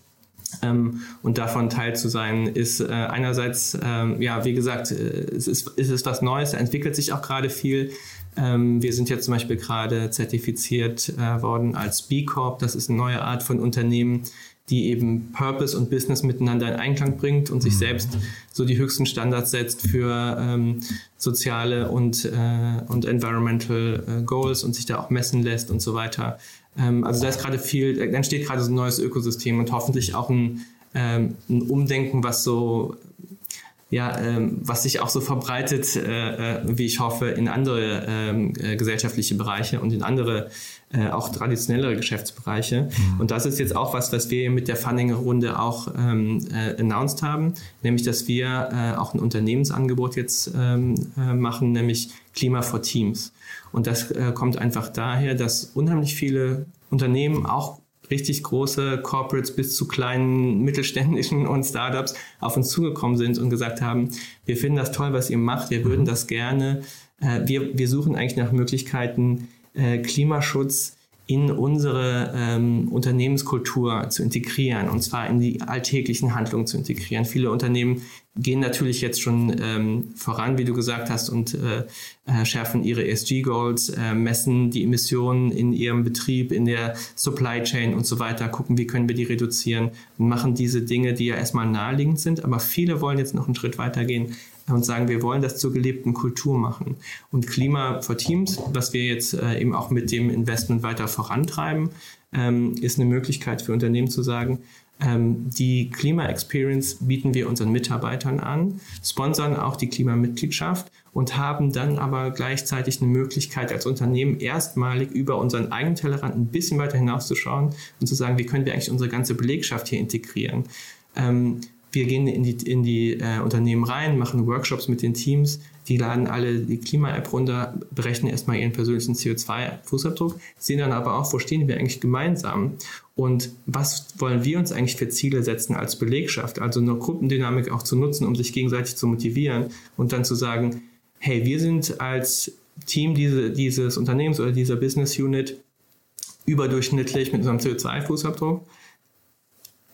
Ähm, und davon Teil zu sein, ist äh, einerseits, ähm, ja, wie gesagt, äh, es, ist, es ist was Neues, da entwickelt sich auch gerade viel. Ähm, wir sind jetzt zum Beispiel gerade zertifiziert äh, worden als B Corp. Das ist eine neue Art von Unternehmen, die eben Purpose und Business miteinander in Einklang bringt und sich mhm. selbst so die höchsten Standards setzt für ähm, soziale und, äh, und environmental äh, Goals und sich da auch messen lässt und so weiter. Ähm, also da ist gerade viel, da entsteht gerade so ein neues Ökosystem und hoffentlich auch ein, ähm, ein Umdenken, was so ja, ähm, was sich auch so verbreitet, äh, äh, wie ich hoffe, in andere ähm, äh, gesellschaftliche Bereiche und in andere äh, auch traditionellere Geschäftsbereiche. Mhm. Und das ist jetzt auch was, was wir mit der Funding-Runde auch ähm, äh, announced haben, nämlich, dass wir äh, auch ein Unternehmensangebot jetzt ähm, äh, machen, nämlich Klima for Teams. Und das äh, kommt einfach daher, dass unheimlich viele Unternehmen auch richtig große Corporates bis zu kleinen mittelständischen und Startups auf uns zugekommen sind und gesagt haben, wir finden das toll, was ihr macht, wir würden das gerne, äh, wir, wir suchen eigentlich nach Möglichkeiten, äh, Klimaschutz in unsere ähm, Unternehmenskultur zu integrieren und zwar in die alltäglichen Handlungen zu integrieren. Viele Unternehmen gehen natürlich jetzt schon ähm, voran, wie du gesagt hast, und äh, äh schärfen ihre ESG-Goals, äh, messen die Emissionen in ihrem Betrieb, in der Supply Chain und so weiter, gucken, wie können wir die reduzieren und machen diese Dinge, die ja erstmal naheliegend sind. Aber viele wollen jetzt noch einen Schritt weitergehen und sagen, wir wollen das zur gelebten Kultur machen. Und Klima for Teams, was wir jetzt äh, eben auch mit dem Investment weiter vorantreiben, ähm, ist eine Möglichkeit für Unternehmen zu sagen, ähm, die Klima-Experience bieten wir unseren Mitarbeitern an, sponsern auch die Klimamitgliedschaft und haben dann aber gleichzeitig eine Möglichkeit als Unternehmen erstmalig über unseren eigenen Tellerrand ein bisschen weiter hinauszuschauen und zu sagen, wie können wir eigentlich unsere ganze Belegschaft hier integrieren. Wir gehen in die, in die äh, Unternehmen rein, machen Workshops mit den Teams, die laden alle die Klima-App runter, berechnen erstmal ihren persönlichen CO2-Fußabdruck, sehen dann aber auch, wo stehen wir eigentlich gemeinsam und was wollen wir uns eigentlich für Ziele setzen als Belegschaft, also eine Gruppendynamik auch zu nutzen, um sich gegenseitig zu motivieren und dann zu sagen, hey, wir sind als Team diese, dieses Unternehmens oder dieser Business Unit überdurchschnittlich mit unserem CO2-Fußabdruck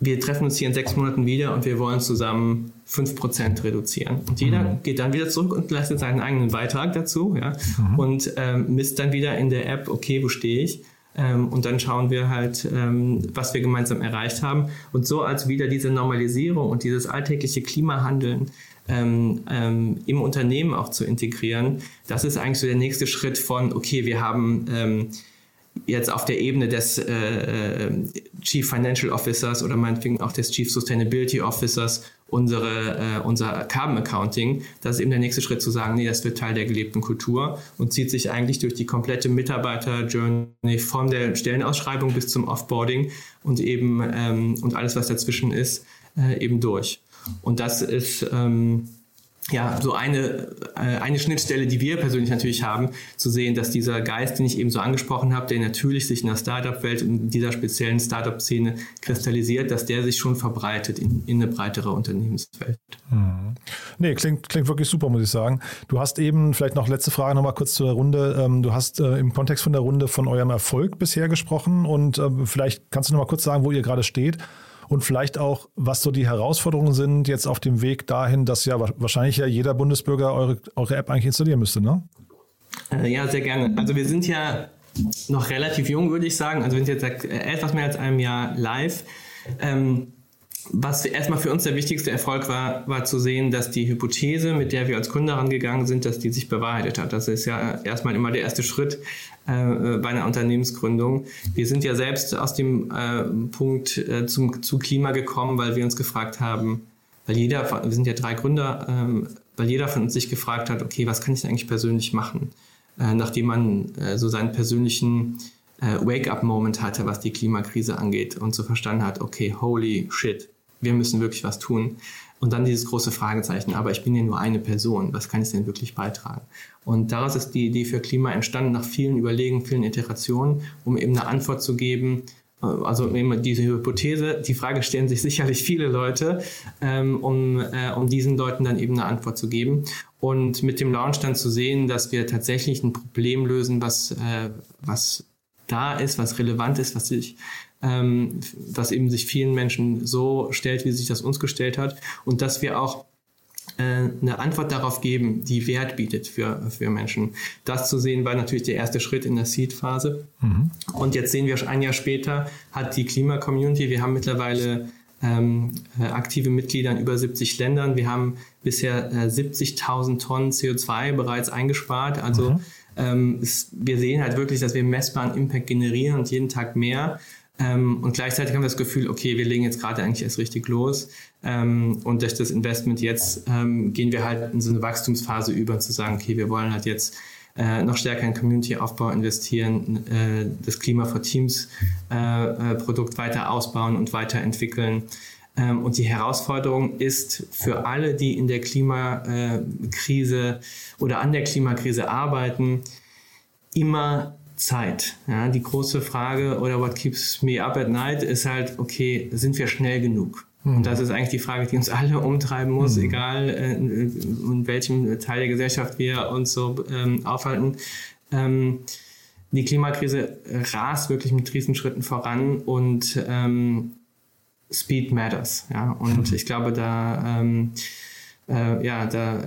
wir treffen uns hier in sechs Monaten wieder und wir wollen zusammen 5% reduzieren. Und jeder mhm. geht dann wieder zurück und leistet seinen eigenen Beitrag dazu ja, mhm. und ähm, misst dann wieder in der App, okay, wo stehe ich? Ähm, und dann schauen wir halt, ähm, was wir gemeinsam erreicht haben. Und so als wieder diese Normalisierung und dieses alltägliche Klimahandeln ähm, ähm, im Unternehmen auch zu integrieren, das ist eigentlich so der nächste Schritt von, okay, wir haben ähm, jetzt auf der Ebene des äh, äh, Chief Financial Officers oder meinetwegen auch des Chief Sustainability Officers unsere, äh, unser Carbon Accounting, das ist eben der nächste Schritt zu sagen, nee, das wird Teil der gelebten Kultur und zieht sich eigentlich durch die komplette Mitarbeiter-Journey von der Stellenausschreibung bis zum Offboarding und eben ähm, und alles, was dazwischen ist, äh, eben durch. Und das ist ähm, ja, so eine, äh, eine Schnittstelle, die wir persönlich natürlich haben, zu sehen, dass dieser Geist, den ich eben so angesprochen habe, der natürlich sich in der Startup-Welt in dieser speziellen Startup-Szene kristallisiert, dass der sich schon verbreitet in, in eine breitere Unternehmenswelt. Mhm. Nee, klingt, klingt wirklich super, muss ich sagen. Du hast eben, vielleicht noch letzte Frage nochmal kurz zu der Runde. Ähm, du hast äh, im Kontext von der Runde von eurem Erfolg bisher gesprochen und äh, vielleicht kannst du nochmal kurz sagen, wo ihr gerade steht und vielleicht auch, was so die Herausforderungen sind jetzt auf dem Weg dahin, dass ja wahrscheinlich ja jeder Bundesbürger eure, eure App eigentlich installieren müsste, ne? Äh, ja, sehr gerne. Also wir sind ja noch relativ jung, würde ich sagen. Also wir sind jetzt etwas mehr als einem Jahr live. Ähm, was erstmal für uns der wichtigste Erfolg war, war zu sehen, dass die Hypothese, mit der wir als Gründer rangegangen sind, dass die sich bewahrheitet hat. Das ist ja erstmal immer der erste Schritt äh, bei einer Unternehmensgründung. Wir sind ja selbst aus dem äh, Punkt äh, zum, zu Klima gekommen, weil wir uns gefragt haben, weil jeder, wir sind ja drei Gründer, ähm, weil jeder von uns sich gefragt hat, okay, was kann ich denn eigentlich persönlich machen? Äh, nachdem man äh, so seinen persönlichen äh, Wake-up-Moment hatte, was die Klimakrise angeht und so verstanden hat, okay, holy shit, wir müssen wirklich was tun. Und dann dieses große Fragezeichen, aber ich bin ja nur eine Person, was kann ich denn wirklich beitragen? Und daraus ist die Idee für Klima entstanden, nach vielen Überlegungen, vielen Iterationen, um eben eine Antwort zu geben, äh, also eben diese Hypothese, die Frage stellen sich sicherlich viele Leute, ähm, um, äh, um diesen Leuten dann eben eine Antwort zu geben. Und mit dem Launch dann zu sehen, dass wir tatsächlich ein Problem lösen, was, äh, was da ist, was relevant ist, was sich ähm, was eben sich vielen Menschen so stellt, wie sich das uns gestellt hat und dass wir auch äh, eine Antwort darauf geben, die Wert bietet für, für Menschen. Das zu sehen war natürlich der erste Schritt in der Seed-Phase. Mhm. Und jetzt sehen wir, ein Jahr später hat die Klima-Community, wir haben mittlerweile ähm, äh, aktive Mitglieder in über 70 Ländern. Wir haben bisher äh, 70.000 Tonnen CO2 bereits eingespart. Also mhm. ähm, es, wir sehen halt wirklich, dass wir messbaren Impact generieren und jeden Tag mehr. Ähm, und gleichzeitig haben wir das Gefühl, okay, wir legen jetzt gerade eigentlich erst richtig los. Ähm, und durch das Investment jetzt ähm, gehen wir halt in so eine Wachstumsphase über, zu sagen, okay, wir wollen halt jetzt äh, noch stärker in Community-Aufbau investieren, äh, das Klima for Teams äh, äh weiter ausbauen und weiterentwickeln. Ähm, und die Herausforderung ist für alle, die in der Klimakrise oder an der Klimakrise arbeiten, immer Zeit. Ja, die große Frage oder what keeps me up at night ist halt, okay, sind wir schnell genug? Mhm. Und das ist eigentlich die Frage, die uns alle umtreiben muss, mhm. egal äh, in welchem Teil der Gesellschaft wir uns so ähm, aufhalten. Ähm, die Klimakrise rast wirklich mit Riesenschritten voran und ähm, Speed matters. Ja? Und mhm. ich glaube, da, ähm, äh, ja, da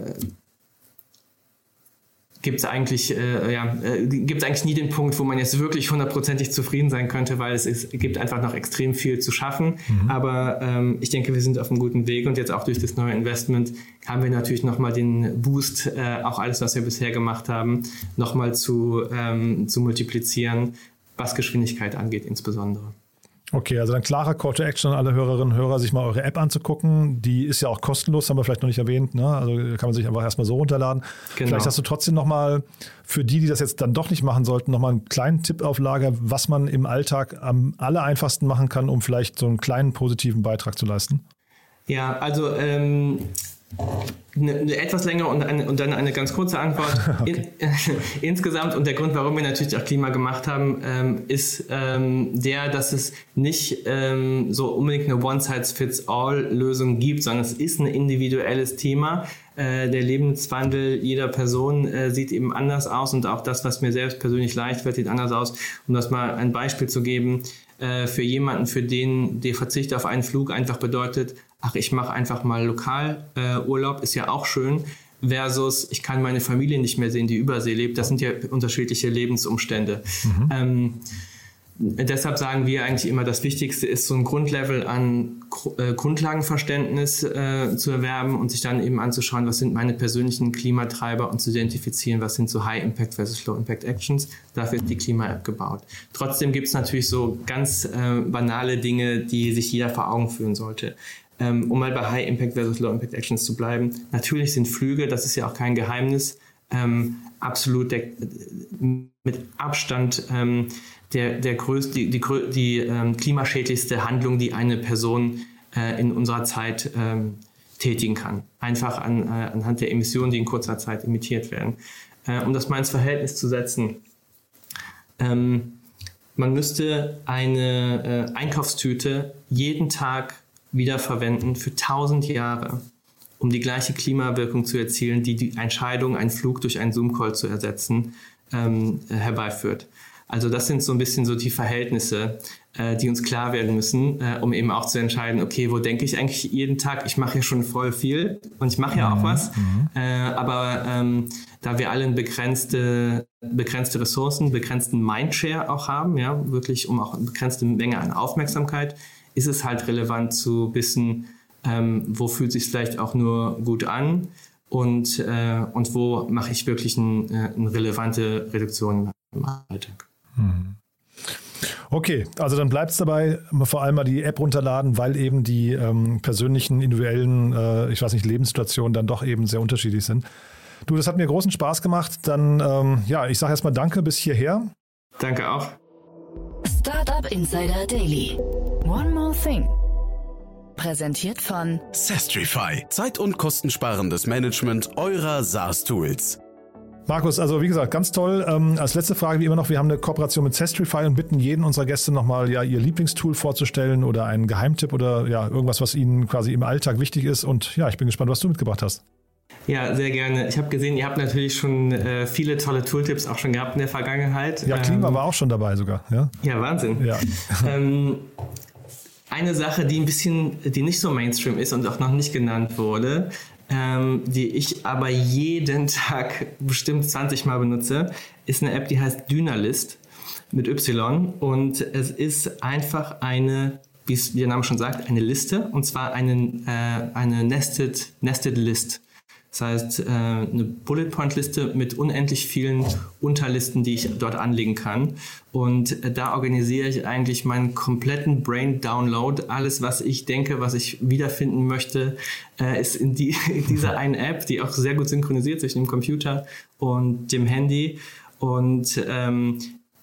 gibt es eigentlich, äh, ja, äh, gibt's eigentlich nie den Punkt, wo man jetzt wirklich hundertprozentig zufrieden sein könnte, weil es ist, gibt einfach noch extrem viel zu schaffen. Mhm. Aber ähm, ich denke, wir sind auf einem guten Weg und jetzt auch durch das neue Investment haben wir natürlich nochmal den Boost, äh, auch alles, was wir bisher gemacht haben, nochmal zu, ähm, zu multiplizieren, was Geschwindigkeit angeht insbesondere. Okay, also ein klarer Call to Action an alle Hörerinnen und Hörer, sich mal eure App anzugucken. Die ist ja auch kostenlos, haben wir vielleicht noch nicht erwähnt. Ne? Also kann man sich einfach erstmal so runterladen. Genau. Vielleicht hast du trotzdem nochmal für die, die das jetzt dann doch nicht machen sollten, nochmal einen kleinen Tipp auf Lager, was man im Alltag am aller einfachsten machen kann, um vielleicht so einen kleinen positiven Beitrag zu leisten. Ja, also ähm, eine, eine, etwas längere und, eine, und, dann eine ganz kurze Antwort. okay. In, äh, insgesamt und der Grund, warum wir natürlich auch Klima gemacht haben, ähm, ist ähm, der, dass es nicht ähm, so unbedingt eine One-Size-Fits-All-Lösung gibt, sondern es ist ein individuelles Thema. Äh, der Lebenswandel jeder Person äh, sieht eben anders aus und auch das, was mir selbst persönlich leicht wird, sieht anders aus. Um das mal ein Beispiel zu geben, äh, für jemanden, für den der Verzicht auf einen Flug einfach bedeutet, ach, ich mache einfach mal lokal äh, Urlaub, ist ja auch schön, versus ich kann meine Familie nicht mehr sehen, die übersee lebt. Das sind ja unterschiedliche Lebensumstände. Mhm. Ähm, deshalb sagen wir eigentlich immer, das Wichtigste ist so ein Grundlevel an äh, Grundlagenverständnis äh, zu erwerben und sich dann eben anzuschauen, was sind meine persönlichen Klimatreiber und zu identifizieren, was sind so High Impact versus Low Impact Actions. Dafür ist die Klima-App gebaut. Trotzdem gibt es natürlich so ganz äh, banale Dinge, die sich jeder vor Augen führen sollte. Ähm, um mal bei High Impact versus Low Impact Actions zu bleiben. Natürlich sind Flüge, das ist ja auch kein Geheimnis, ähm, absolut der, mit Abstand ähm, der, der größte, die, die, die ähm, klimaschädlichste Handlung, die eine Person äh, in unserer Zeit ähm, tätigen kann. Einfach an, äh, anhand der Emissionen, die in kurzer Zeit emittiert werden. Äh, um das mal ins Verhältnis zu setzen. Ähm, man müsste eine äh, Einkaufstüte jeden Tag wiederverwenden für 1000 Jahre, um die gleiche Klimawirkung zu erzielen, die die Entscheidung, einen Flug durch einen Zoom-Call zu ersetzen, ähm, herbeiführt. Also das sind so ein bisschen so die Verhältnisse, äh, die uns klar werden müssen, äh, um eben auch zu entscheiden, okay, wo denke ich eigentlich jeden Tag? Ich mache ja schon voll viel und ich mache ja auch mhm. was, mhm. äh, aber ähm, da wir alle eine begrenzte, begrenzte Ressourcen, begrenzten Mindshare auch haben, ja, wirklich um auch eine begrenzte Menge an Aufmerksamkeit, ist es halt relevant zu wissen, ähm, wo fühlt sich vielleicht auch nur gut an und, äh, und wo mache ich wirklich ein, äh, eine relevante Reduktion im Alltag. Hm. Okay, also dann bleibt es dabei, vor allem mal die App runterladen, weil eben die ähm, persönlichen, individuellen, äh, ich weiß nicht, Lebenssituationen dann doch eben sehr unterschiedlich sind. Du, das hat mir großen Spaß gemacht. Dann, ähm, ja, ich sage erstmal Danke bis hierher. Danke auch. Startup Insider Daily. One more thing. Präsentiert von Sestrify. Zeit- und kostensparendes Management eurer SaaS-Tools. Markus, also wie gesagt, ganz toll. Ähm, als letzte Frage wie immer noch, wir haben eine Kooperation mit Sestrify und bitten jeden unserer Gäste nochmal ja ihr Lieblingstool vorzustellen oder einen Geheimtipp oder ja irgendwas, was ihnen quasi im Alltag wichtig ist. Und ja, ich bin gespannt, was du mitgebracht hast. Ja, sehr gerne. Ich habe gesehen, ihr habt natürlich schon äh, viele tolle Tooltips auch schon gehabt in der Vergangenheit. Ja, Klima ähm, war auch schon dabei sogar. Ja, ja Wahnsinn. Ja. ähm, eine Sache, die ein bisschen, die nicht so Mainstream ist und auch noch nicht genannt wurde, ähm, die ich aber jeden Tag bestimmt 20 Mal benutze, ist eine App, die heißt Dynalist mit Y und es ist einfach eine, wie der Name schon sagt, eine Liste und zwar eine, äh, eine Nested, Nested List. Das heißt, äh, eine Bullet Point Liste mit unendlich vielen Unterlisten, die ich dort anlegen kann. Und äh, da organisiere ich eigentlich meinen kompletten Brain Download. Alles, was ich denke, was ich wiederfinden möchte, äh, ist in, die, in dieser einen App, die auch sehr gut synchronisiert zwischen dem Computer und dem Handy. Und ähm,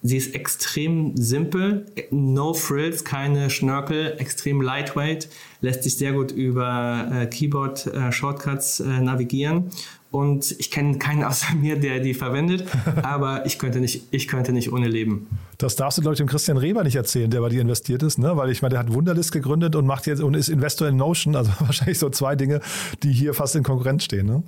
Sie ist extrem simpel, no frills, keine Schnörkel, extrem lightweight, lässt sich sehr gut über äh, Keyboard-Shortcuts äh, äh, navigieren und ich kenne keinen außer mir, der die verwendet, aber ich könnte nicht, ich könnte nicht ohne leben. Das darfst du, glaube ich, dem Christian Reber nicht erzählen, der bei dir investiert ist, ne? Weil ich meine, der hat Wunderlist gegründet und macht jetzt und ist Investor in Notion, also wahrscheinlich so zwei Dinge, die hier fast in Konkurrenz stehen. Ne?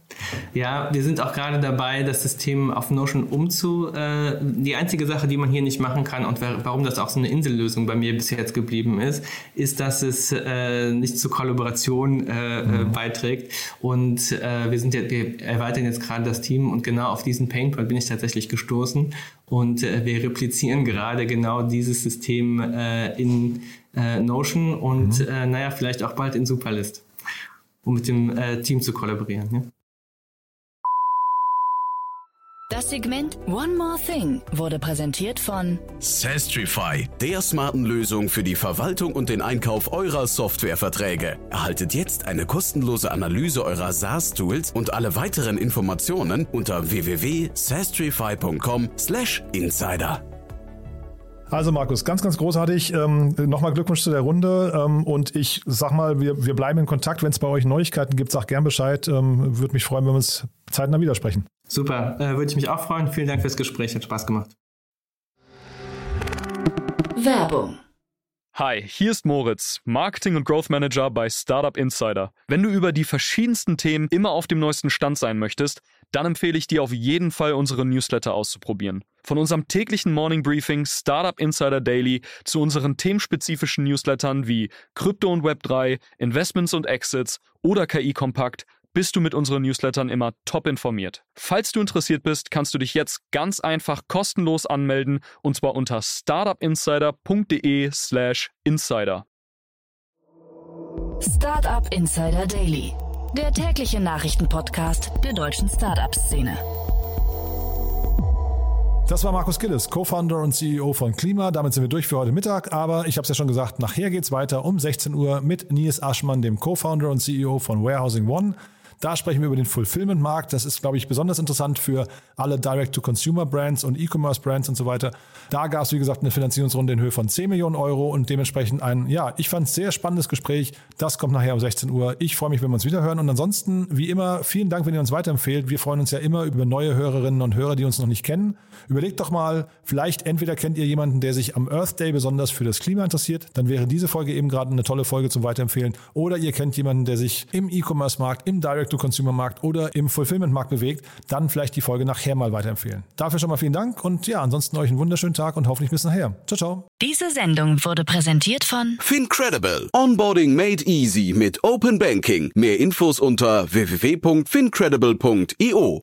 Ja, wir sind auch gerade dabei, das System auf Notion umzu. Äh, die einzige Sache, die man hier nicht machen kann und warum das auch so eine Insellösung bei mir bis jetzt geblieben ist, ist, dass es äh, nicht zur Kollaboration äh, mhm. beiträgt. Und äh, wir sind ja, wir erweitern jetzt gerade das Team und genau auf diesen Painpoint bin ich tatsächlich gestoßen und äh, wir replizieren gerade genau dieses System äh, in äh, Notion und mhm. Äh, naja, vielleicht auch bald in Superlist, um mit dem äh, Team zu kollaborieren. Ja? Das Segment One More Thing wurde präsentiert von Sastrify, der smarten Lösung für die Verwaltung und den Einkauf eurer Softwareverträge. Erhaltet jetzt eine kostenlose Analyse eurer SaaS-Tools und alle weiteren Informationen unter www.sastrify.com/insider. Also Markus, ganz, ganz großartig. Ähm, Nochmal Glückwunsch zu der Runde. Ähm, und ich sag mal, wir, wir bleiben in Kontakt. Wenn es bei euch Neuigkeiten gibt, sag gern Bescheid. Ähm, Würde mich freuen, wenn wir uns zeitnah widersprechen. Super, äh, würde ich mich auch freuen. Vielen Dank fürs Gespräch, hat Spaß gemacht. Werbung. Hi, hier ist Moritz, Marketing und Growth Manager bei Startup Insider. Wenn du über die verschiedensten Themen immer auf dem neuesten Stand sein möchtest, dann empfehle ich dir auf jeden Fall unsere Newsletter auszuprobieren. Von unserem täglichen Morning Briefing Startup Insider Daily zu unseren themenspezifischen Newslettern wie Krypto und Web3, Investments und Exits oder KI Kompakt bist du mit unseren Newslettern immer top informiert. Falls du interessiert bist, kannst du dich jetzt ganz einfach kostenlos anmelden und zwar unter startupinsider.de/slash insider. Startup Insider Daily, der tägliche Nachrichtenpodcast der deutschen Startup-Szene. Das war Markus Gillis, Co-Founder und CEO von Klima. Damit sind wir durch für heute Mittag. Aber ich habe es ja schon gesagt, nachher geht es weiter um 16 Uhr mit Nils Aschmann, dem Co-Founder und CEO von Warehousing One. Da sprechen wir über den Fulfillment-Markt. Das ist, glaube ich, besonders interessant für alle Direct-to-Consumer-Brands und E-Commerce-Brands und so weiter. Da gab es, wie gesagt, eine Finanzierungsrunde in Höhe von 10 Millionen Euro und dementsprechend ein, ja, ich fand es sehr spannendes Gespräch. Das kommt nachher um 16 Uhr. Ich freue mich, wenn wir uns wiederhören. Und ansonsten, wie immer, vielen Dank, wenn ihr uns weiterempfehlt. Wir freuen uns ja immer über neue Hörerinnen und Hörer, die uns noch nicht kennen. Überlegt doch mal, vielleicht entweder kennt ihr jemanden, der sich am Earth Day besonders für das Klima interessiert. Dann wäre diese Folge eben gerade eine tolle Folge zum Weiterempfehlen. Oder ihr kennt jemanden, der sich im E-Commerce-Markt, im Direct Direct-to-Consumer-Markt oder im Fulfillment-Markt bewegt, dann vielleicht die Folge nachher mal weiterempfehlen. Dafür schon mal vielen Dank und ja, ansonsten euch einen wunderschönen Tag und hoffentlich bis nachher. Ciao, ciao. Diese Sendung wurde präsentiert von FinCredible. Onboarding made easy mit Open Banking. Mehr Infos unter www.fincredible.io.